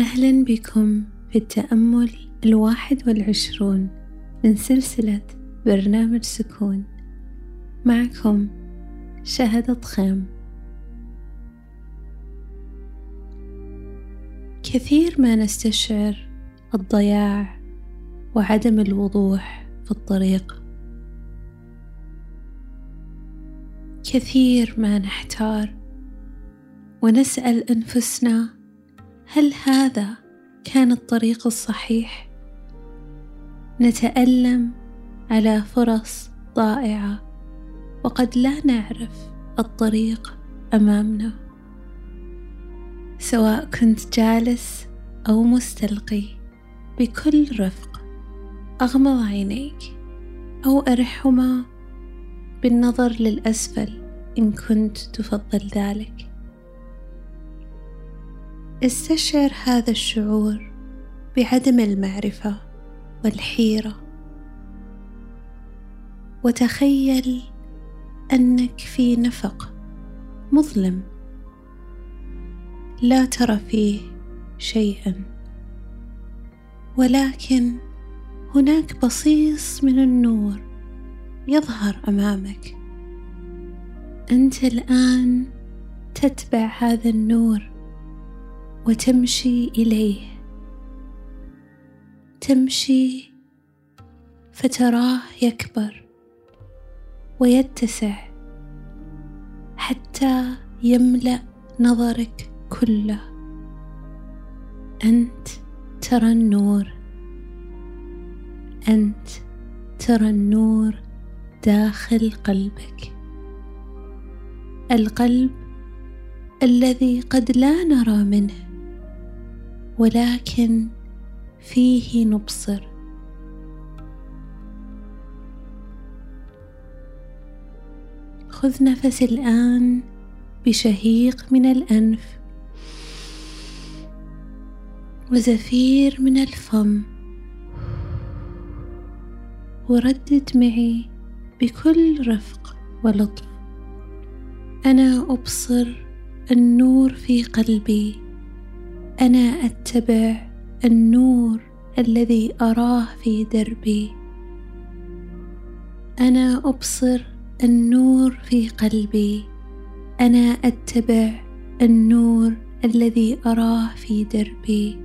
أهلا بكم في التأمل الواحد والعشرون من سلسلة برنامج سكون. معكم شهد خيم كثير ما نستشعر الضياع وعدم الوضوح في الطريق. كثير ما نحتار ونسأل أنفسنا هل هذا كان الطريق الصحيح؟ نتألم على فرص ضائعه وقد لا نعرف الطريق أمامنا سواء كنت جالس أو مستلقي بكل رفق اغمض عينيك أو ارحهما بالنظر للأسفل إن كنت تفضل ذلك. استشعر هذا الشعور بعدم المعرفة والحيرة. وتخيل أنك في نفق مظلم. لا ترى فيه شيئا. ولكن هناك بصيص من النور يظهر أمامك. أنت الآن تتبع هذا النور وتمشي إليه. تمشي فتراه يكبر ويتسع حتى يملأ نظرك كله. أنت ترى النور. أنت ترى النور داخل قلبك. القلب الذي قد لا نرى منه. ولكن فيه نبصر. خذ نفس الآن بشهيق من الأنف وزفير من الفم. وردد معي بكل رفق ولطف. أنا أبصر النور في قلبي. أنا أتبع النور الذي أراه في دربي. أنا أبصر النور في قلبي. أنا أتبع النور الذي أراه في دربي.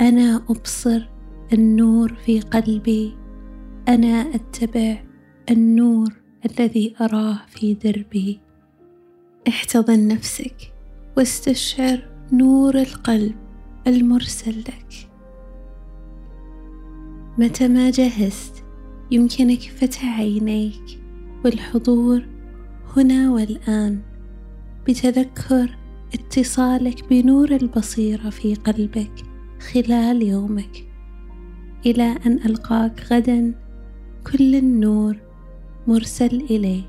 أنا أبصر النور في قلبي. أنا أتبع النور الذي أراه في دربي. احتضن نفسك. واستشعر نور القلب المرسل لك. متى ما جهزت يمكنك فتح عينيك والحضور هنا والآن بتذكر اتصالك بنور البصيرة في قلبك خلال يومك. إلى أن ألقاك غدا كل النور مرسل إليك.